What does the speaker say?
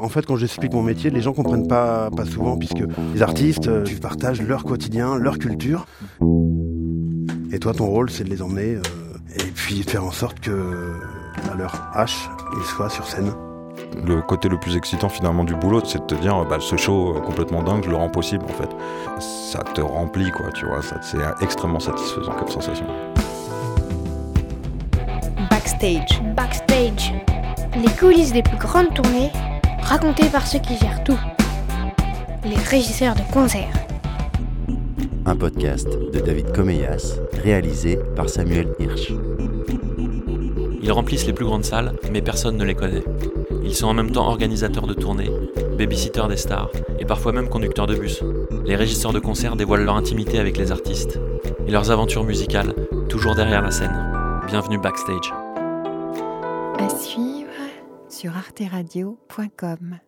En fait, quand j'explique mon métier, les gens comprennent pas, pas souvent, puisque les artistes, euh, tu partages leur quotidien, leur culture. Et toi, ton rôle, c'est de les emmener euh, et puis de faire en sorte que, à leur H, ils soient sur scène. Le côté le plus excitant finalement du boulot, c'est de te dire, bah, ce show euh, complètement dingue, je le rends possible en fait. Ça te remplit, quoi, tu vois, ça- c'est extrêmement satisfaisant comme sensation. Backstage. Backstage. Les coulisses des plus grandes tournées, racontées par ceux qui gèrent tout. Les régisseurs de concerts. Un podcast de David Comeyas, réalisé par Samuel Hirsch. Ils remplissent les plus grandes salles, mais personne ne les connaît. Ils sont en même temps organisateurs de tournées, babysitters des stars, et parfois même conducteurs de bus. Les régisseurs de concerts dévoilent leur intimité avec les artistes, et leurs aventures musicales, toujours derrière la scène. Bienvenue backstage. À suivre sur arteradio.com.